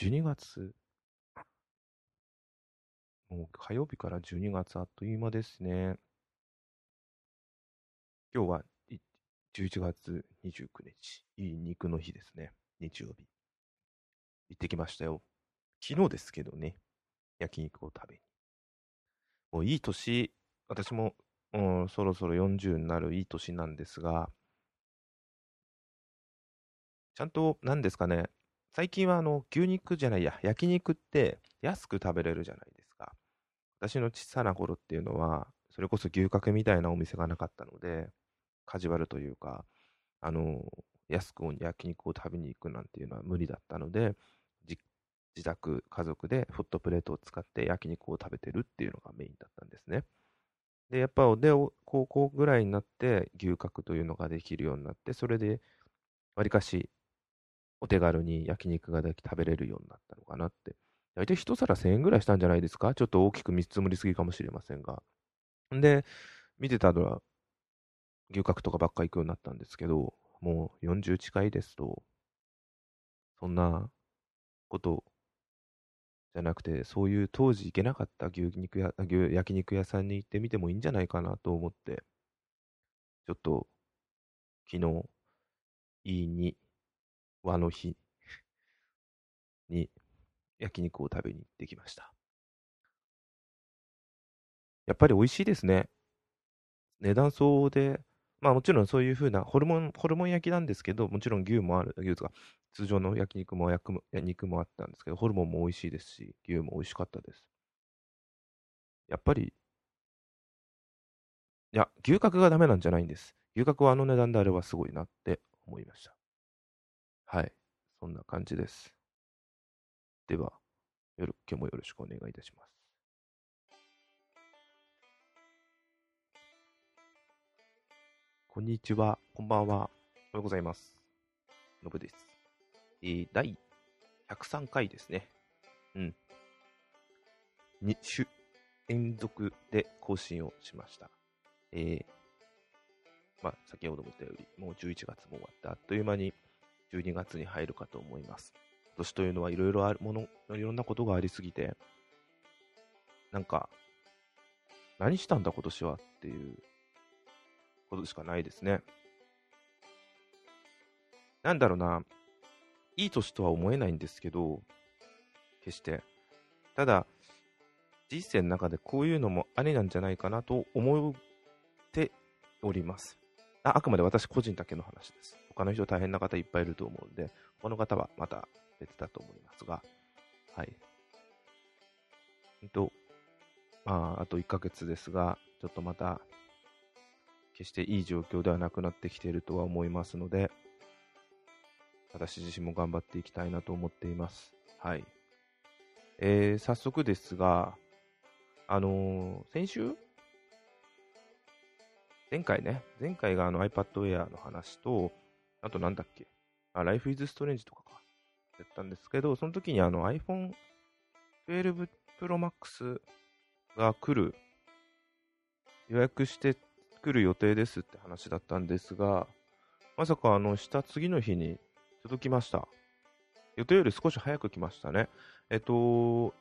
12月、もう火曜日から12月あっという間ですね。今日は11月29日、いい肉の日ですね。日曜日。行ってきましたよ。昨日ですけどね、焼肉を食べに。もういい年、私も、うん、そろそろ40になるいい年なんですが、ちゃんと、何ですかね、最近はあの牛肉じゃないや、焼肉って安く食べれるじゃないですか。私の小さな頃っていうのは、それこそ牛角みたいなお店がなかったので、カジュアルというか、あの、安く焼肉を食べに行くなんていうのは無理だったので、自宅、家族でホットプレートを使って焼肉を食べてるっていうのがメインだったんですね。で、やっぱで、高校ぐらいになって牛角というのができるようになって、それで、わりかしお手軽に焼肉ができ食べれるようになったのかなって。大体一皿1000円ぐらいしたんじゃないですか？ちょっと大きく見積もりすぎかもしれませんが。で、見てたのは、牛角とかばっか行くようになったんですけど、もう40近いですと、そんなことじゃなくて、そういう当時行けなかった牛肉や牛焼肉屋さんに行ってみてもいいんじゃないかなと思って、ちょっと昨日、いいに和の日に焼肉を食べに行ってきました。やっぱり美味しいですね。値段相応で、まあもちろんそういう風なホルモン、ホルモン焼きなんですけど、もちろん牛もある、牛とか、通常の焼肉も焼く肉もあったんですけど、ホルモンも美味しいですし、牛も美味しかったです。やっぱり、いや、牛角がダメなんじゃないんです。牛角はあの値段であればすごいなって思いました。はい。そんな感じです。では、よろ今日もよろしくお願いいたします。こんにちは、こんばんは。おはようございます。のぶです。えー、第103回ですね。うん。2週連続で更新をしました。えー、まあ、先ほども言ったより、もう11月も終わって、あっという間に12月に入るかと思います。今年というのはいろいろあるもの、いろんなことがありすぎて、なんか、何したんだ今年はっていうことしかないですね。なんだろうな、いい年とは思えないんですけど、決して。ただ、人生の中でこういうのもありなんじゃないかなと思っております。ああくまで私個人だけの話です。他の人大変な方いっぱいいると思うんで、他の方はまた別だと思いますが、はい。えっと、まあ、あと1ヶ月ですが、ちょっとまた、決していい状況ではなくなってきているとは思いますので、私自身も頑張っていきたいなと思っています。はい。えー、早速ですが、あのー、先週？前回ね、前回があの iPad Air の話と、あとなんだっけ、あ、Life is Strange とかか、やったんですけど、その時にあの iPhone 12 Pro Max が来る、予約して来る予定ですって話だったんですが、まさかあの、した次の日に届きました。予定より少し早く来ましたね。えっと、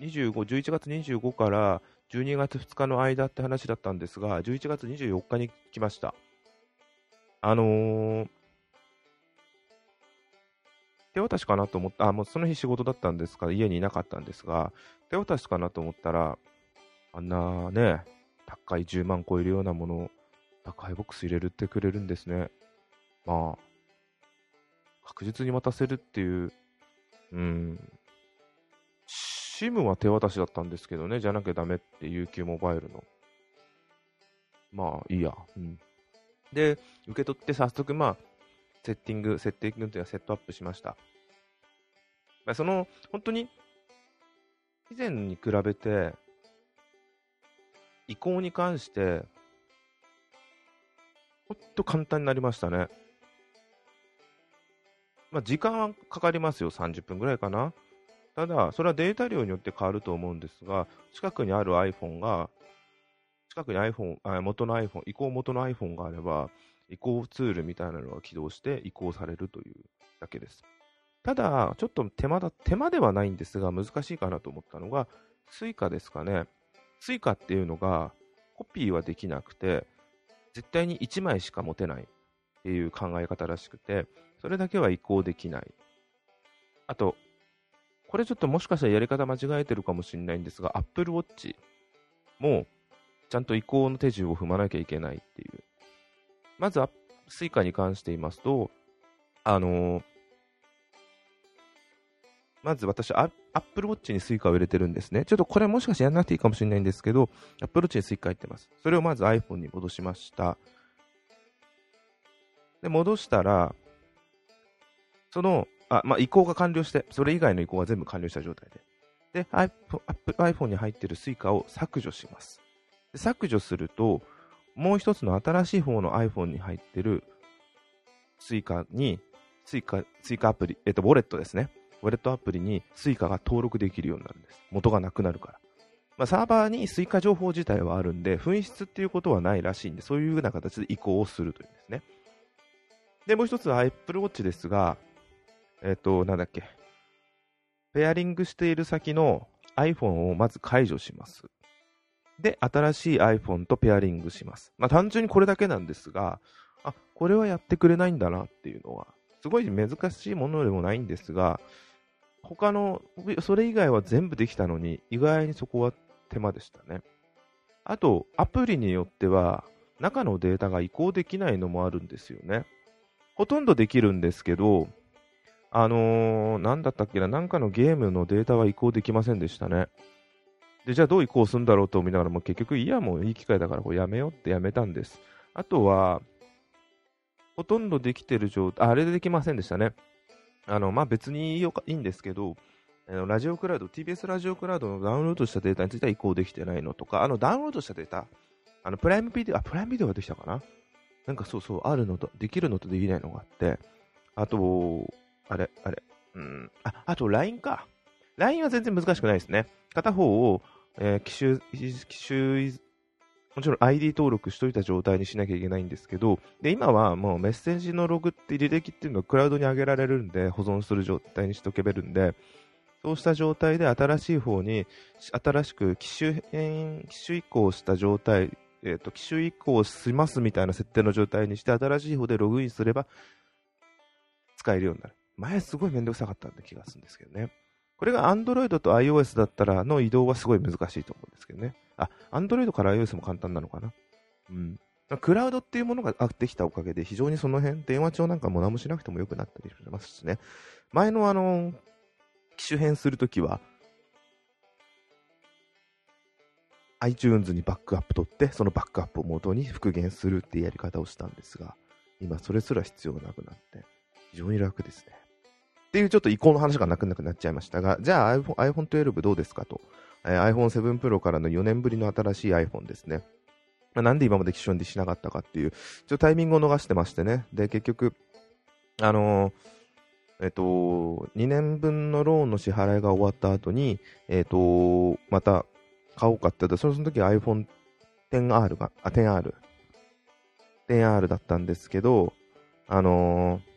25、11月25から12月2日の間って話だったんですが、11月24日に来ました。あのー、手渡しかなと思った、あ、もうその日仕事だったんですから、家にいなかったんですが、手渡しかなと思ったら、あんなね、高い10万超えるようなものを、高いボックス入れるってくれるんですね。まあ、確実に渡せるっていう、うん、シムは手渡しだったんですけどね、じゃなきゃダメって UQ モバイルの。まあ、いいや。うん。で、受け取って早速、まあ、セッティング、セッティングというかセットアップしました。まあその、本当に、以前に比べて、移行に関して、ほんと簡単になりましたね。まあ、時間はかかりますよ。30分ぐらいかな。ただ、それはデータ量によって変わると思うんですが、近くにある iPhone が、近くに iPhone、あ元の iPhone、移行元の iPhone があれば、移行ツールみたいなのが起動して移行されるというだけです。ただ、ちょっと手間だ、手間ではないんですが、難しいかなと思ったのが、Suica ですかね。Suica っていうのが、コピーはできなくて、絶対に1枚しか持てないっていう考え方らしくて、それだけは移行できない。あと、これちょっともしかしたらやり方間違えてるかもしれないんですが、Apple Watch もちゃんと移行の手順を踏まなきゃいけないっていう。まず、Suica に関して言いますと、あのー、まず私、 Apple Watch に Suica を入れてるんですね。ちょっとこれもしかしてやらなくていいかもしれないんですけど、 Apple Watch に Suica 入ってます。それをまず iPhone に戻しました。で、戻したら、その、あ、まあ、移行が完了して、それ以外の移行が全部完了した状態で。で、iPhone, iPhone に入ってる Suica を削除します。で削除すると、もう一つの新しい方の iPhone に入ってる Suica に、 Suica、Suica アプリ、えっと、ウォレットですね。ウォレットアプリに Suica が登録できるようになるんです。元がなくなるから。まあ、サーバーに Suica 情報自体はあるんで、紛失っていうことはないらしいんで、そういうような形で移行をするというんですね。で、もう一つは Apple Watch ですが、えっ、と、なんだっけ。ペアリングしている先の iPhone をまず解除します。で、新しい iPhone とペアリングします。まあ、単純にこれだけなんですが、あ、これはやってくれないんだなっていうのは、すごい難しいものでもないんですが、他の、それ以外は全部できたのに、意外にそこは手間でしたね。あと、アプリによっては、中のデータが移行できないのもあるんですよね。ほとんどできるんですけど、あのー、なんだったっけな、なんかのゲームのデータは移行できませんでしたね。で、じゃあどう移行するんだろうと思いながらも、結局、いや、もういい機会だからこれやめようってやめたんです。あとは、ほとんどできてる状態、あれでできませんでしたね。あの、まあ、別にいいんですけど、ラジオクラウド、TBS ラジオクラウドのダウンロードしたデータについては移行できてないのとか、あの、ダウンロードしたデータ、あの、プライムビデオ、あ、プライムビデオができたかな？なんかそうそう、あるのと、できるのとできないのがあって、あと、あれ、あれ、うん、あ、あと LINE か。LINE は全然難しくないですね。片方を、えー、機種、機種もちろん ID 登録しといた状態にしなきゃいけないんですけど、で、今はもうメッセージのログって履歴っていうのはクラウドに上げられるんで、保存する状態にしとけべるんで、そうした状態で新しい方に、新しく機種変、機種移行した状態、えっ、ー、と、機種移行しますみたいな設定の状態にして、新しい方でログインすれば、使えるようになる。前すごいめんどくさかったんで気がするんですけどね。これが Android と iOS だったらの移動はすごい難しいと思うんですけどね。あ、Android から iOS も簡単なのかな？うん。クラウドっていうものができたおかげで、非常にその辺、電話帳なんかも何もしなくても良くなったりしますしね。前のあの、機種変するときは、iTunes にバックアップ取って、そのバックアップを元に復元するっていうやり方をしたんですが、今それすら必要なくなって、非常に楽ですね。っていうちょっと移行の話がなくなくなっちゃいましたが、じゃあ iPhone, iPhone 12どうですかと。えー、iPhone7 Pro からの4年ぶりの新しい iPhone ですね。まあ、なんで今まで機種にしなかったかっていう、ちょっとタイミングを逃してましてね。で、結局、あのー、えっと、2年分のローンの支払いが終わった後に、えっと、また買おうかって言ったら、その時 iPhone XR が、あ、10R。10R だったんですけど、あのー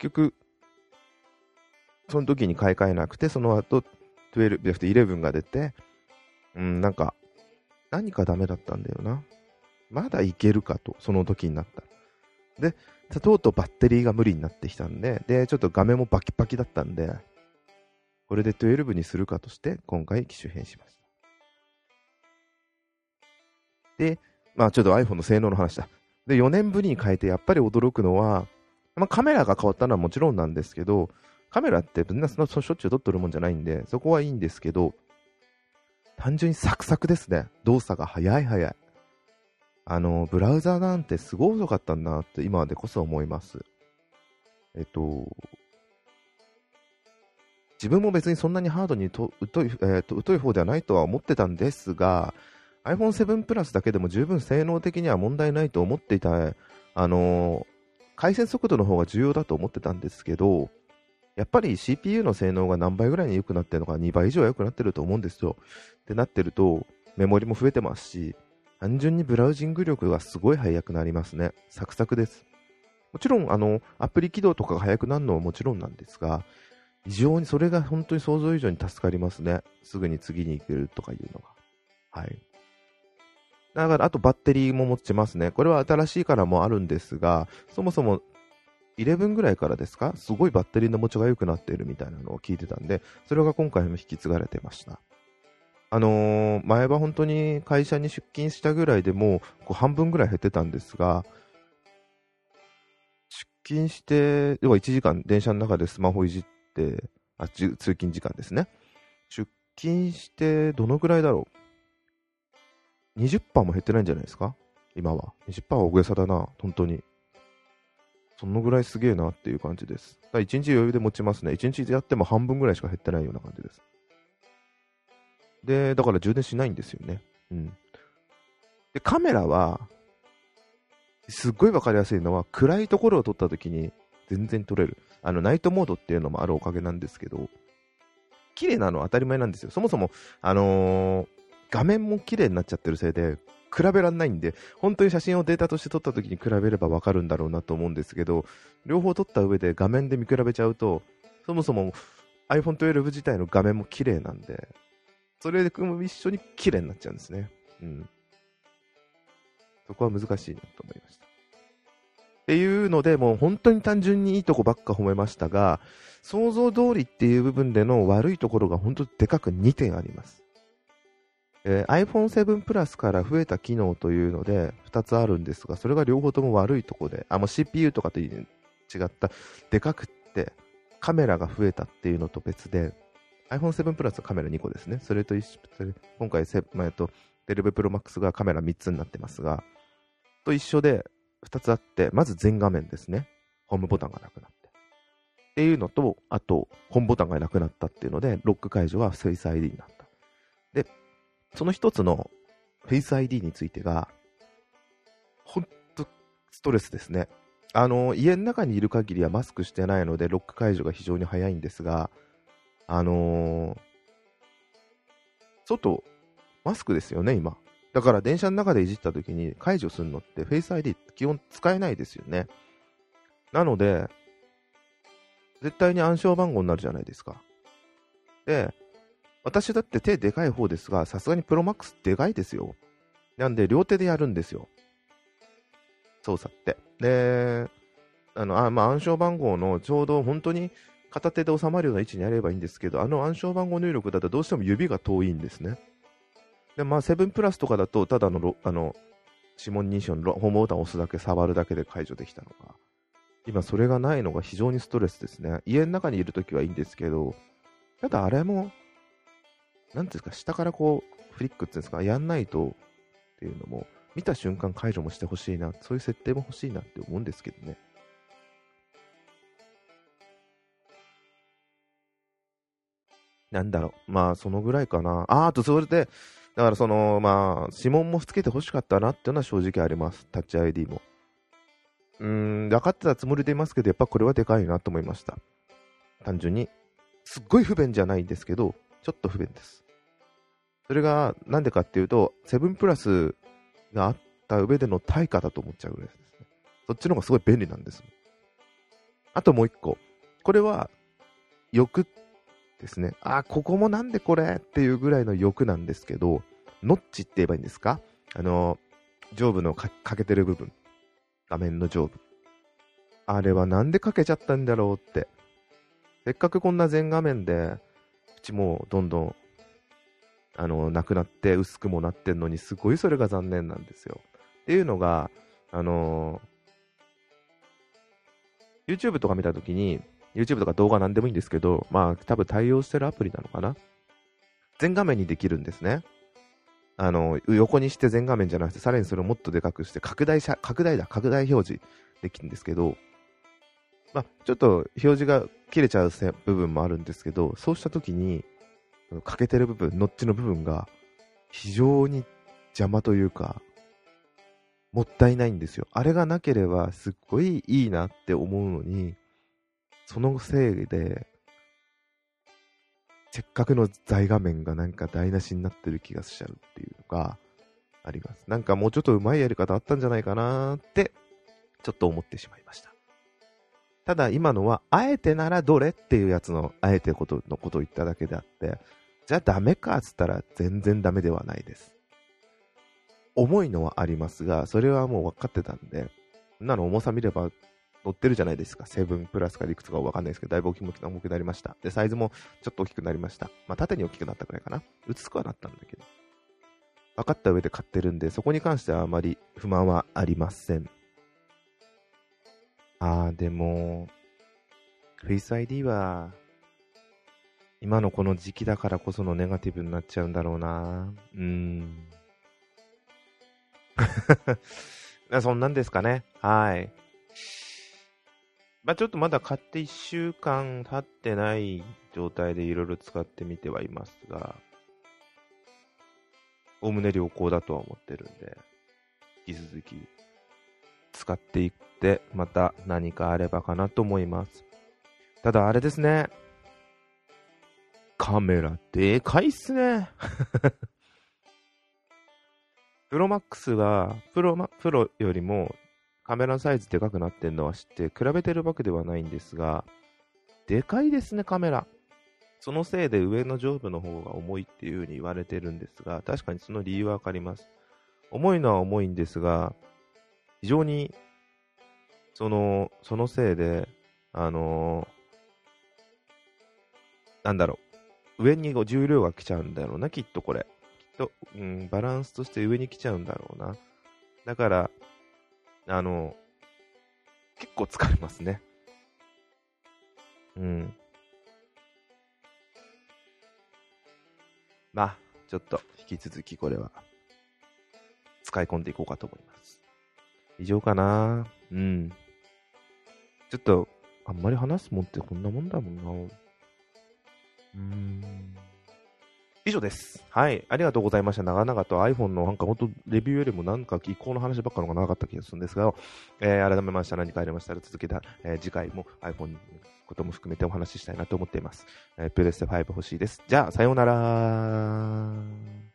局、その時に買い替えなくて、その後、12、11が出て、うん、なんか、何かダメだったんだよな。まだいけるかと、その時になったで、とうとうバッテリーが無理になってきたんで、で、ちょっと画面もバキバキだったんで、これで12にするかとして、今回機種変しました。で、まあちょっと iPhone の性能の話だ。で、4年ぶりに変えてやっぱり驚くのは、まあ、カメラが変わったのはもちろんなんですけど、カメラってみんなそのしょっちゅう撮ってるもんじゃないんで、そこはいいんですけど、単純にサクサクですね。動作が早い早い。あの、ブラウザなんてすごい遅かったんだなって今でこそ思います。えっと、自分も別にそんなにハードにと疎い、えー、と疎い方ではないとは思ってたんですが、iPhone7 Plus だけでも十分性能的には問題ないと思っていた、あの回線速度の方が重要だと思ってたんですけど、やっぱり CPU の性能が何倍ぐらいに良くなってるのか、2倍以上良くなってると思うんですよ。ってなってると、メモリも増えてますし、単純にブラウジング力がすごい速くなりますね。サクサクです。もちろん、あの、アプリ起動とかが早くなるのはもちろんなんですが、非常にそれが本当に想像以上に助かりますね。すぐに次に行けるとかいうのが。はい。だから、あとバッテリーも持ちますね。これは新しいからもあるんですが、そもそも11ぐらいからですか？すごいバッテリーの持ちが良くなっているみたいなのを聞いてたんで、それが今回も引き継がれてました。あのー、前は本当に会社に出勤したぐらいでもう半分ぐらい減ってたんですが、出勤して、要は1時間電車の中でスマホいじって、あ通勤時間ですね。出勤してどのぐらいだろう？?20% も減ってないんじゃないですか？今は。20%は大げさだな、本当に。そのぐらいすげえなっていう感じです。だ1日余裕で持ちますね。1日でやっても半分ぐらいしか減ってないような感じです。で、だから充電しないんですよね。うん。で、カメラは、すっごいわかりやすいのは、暗いところを撮った時に全然撮れる。あの、ナイトモードっていうのもあるおかげなんですけど、綺麗なのは当たり前なんですよ。そもそも、あのー、画面も綺麗になっちゃってるせいで、比べられないんで、本当に写真をデータとして撮った時に比べればわかるんだろうなと思うんですけど、両方撮った上で画面で見比べちゃうと、そもそも iPhone 12自体の画面も綺麗なんで、それで一緒に綺麗になっちゃうんですね。うん。そこは難しいなと思いました。っていうので、もう本当に単純にいいとこばっか褒めましたが、想像通りっていう部分での悪いところが本当にでかく2点あります。えー、iPhone7 Plus から増えた機能というので2つあるんですが、それが両方とも悪いところで、あ、もう CPU とかと違ったでかくってカメラが増えたっていうのと別で、iPhone7 Plus はカメラ2個ですね。それと一緒、今回、まあ、と、12 Pro Max がカメラ3つになってますが、と一緒で2つあって、まず全画面ですね。ホームボタンがなくなって。っていうのと、あと、ホームボタンがなくなったっていうので、ロック解除は Face ID になった。で、その一つの Face ID についてが、ほんとストレスですね。あの、家の中にいる限りはマスクしてないので、ロック解除が非常に早いんですが、あのー、外、マスクですよね、今。だから電車の中でいじった時に解除するのって Face ID 基本使えないですよね。なので、絶対に暗証番号になるじゃないですか。で、私だって手でかい方ですが、さすがにプロマックスでかいですよ。なんで、両手でやるんですよ。操作って。で、あの、あまあ、暗証番号のちょうど本当に片手で収まるような位置にやればいいんですけど、あの暗証番号入力だとどうしても指が遠いんですね。で、まあ、7プラスとかだと、ただのあの指紋認証のホームボタンを押すだけ、触るだけで解除できたのが、今それがないのが非常にストレスですね。家の中にいるときはいいんですけど、ただあれもなんですか、下からこう、フリックっていうんですか、やんないとっていうのも、見た瞬間解除もしてほしいな、そういう設定も欲しいなって思うんですけどね。なんだろう。まあ、そのぐらいかな。あ、あと、それで、だからその、まあ、指紋もつけて欲しかったなっていうのは正直あります。タッチ ID も。うーん、分かってたつもりでいますけど、やっぱこれはでかいなと思いました。単純に。すっごい不便じゃないんですけど、ちょっと不便です。それがなんでかっていうと、7プラスがあった上での対価だと思っちゃうぐらいですね。そっちの方がすごい便利なんです。あともう一個。これは欲ですね。あ、ここもなんでこれっていうぐらいの欲なんですけど、ノッチって言えばいいんですか？あの、上部の欠けてる部分。画面の上部。あれはなんでかけちゃったんだろうって。せっかくこんな全画面で口もどんどん、あの、なくなって薄くもなってんのに、すごいそれが残念なんですよ。っていうのが、あのー、YouTube とか見たときに、YouTube とか動画なんでもいいんですけど、まあ、多分対応してるアプリなのかな？全画面にできるんですね。あの、横にして全画面じゃなくて、さらにそれをもっとでかくして、拡大し拡大だ、拡大表示できるんですけど、まあ、ちょっと表示が切れちゃう部分もあるんですけど、そうした時に、欠けてる部分、ノッチの部分が非常に邪魔というか、もったいないんですよ。あれがなければすっごいいいなって思うのに、そのせいで、せっかくの大画面がなんか台無しになってる気がしちゃうっていうのがあります。なんかもうちょっと上手いやり方あったんじゃないかなって、ちょっと思ってしまいました。ただ今のは、あえてならどれっていうやつの、あえてことのことを言っただけであって、じゃあダメかっつったら全然ダメではないです。重いのはありますが、それはもう分かってたんで、そんなの重さ見れば乗ってるじゃないですか。セブンプラスかいくつかわかんないですけど、だいぶ大きく重くなりました。で、サイズもちょっと大きくなりました。まあ、縦に大きくなったくらいかな。薄くはなったんだけど。分かった上で買ってるんで、そこに関してはあまり不満はありません。あー、でも、Face ID は、今のこの時期だからこそのネガティブになっちゃうんだろうな。うーん。そんなんですかね。はい。まあ、ちょっとまだ買って1週間経ってない状態でいろいろ使ってみてはいますが、おおむね良好だとは思ってるんで、引き続き使っていって、また何かあればかなと思います。ただあれですね。カメラでかいっすね。プロマックスがプロプロよりもカメラサイズでかくなってるのは知って、比べてるわけではないんですが、でかいですね、カメラ。そのせいで上の上部の方が重いっていう風に言われてるんですが、確かにその理由はわかります。重いのは重いんですが、非常に、その、そのせいで、あのー、なんだろう、上に重量が来ちゃうんだろうな、きっとこれ。きっと、うん、バランスとして上に来ちゃうんだろうな。だから、あの、結構疲れますね。うん。まあ、ちょっと引き続きこれは使い込んでいこうかと思います。以上かなうん。ちょっと、あんまり話すもんってこんなもんだもんな。うん。以上です。はい。ありがとうございました。長々と iPhone のなんか本当レビューよりもなんか移行の話ばっかのが長かった気がするんですが、えー、改めまして何かありましたら続けた、えー、次回も iPhone のことも含めてお話ししたいなと思っています。えー、プレステ5欲しいです。じゃあ、さようなら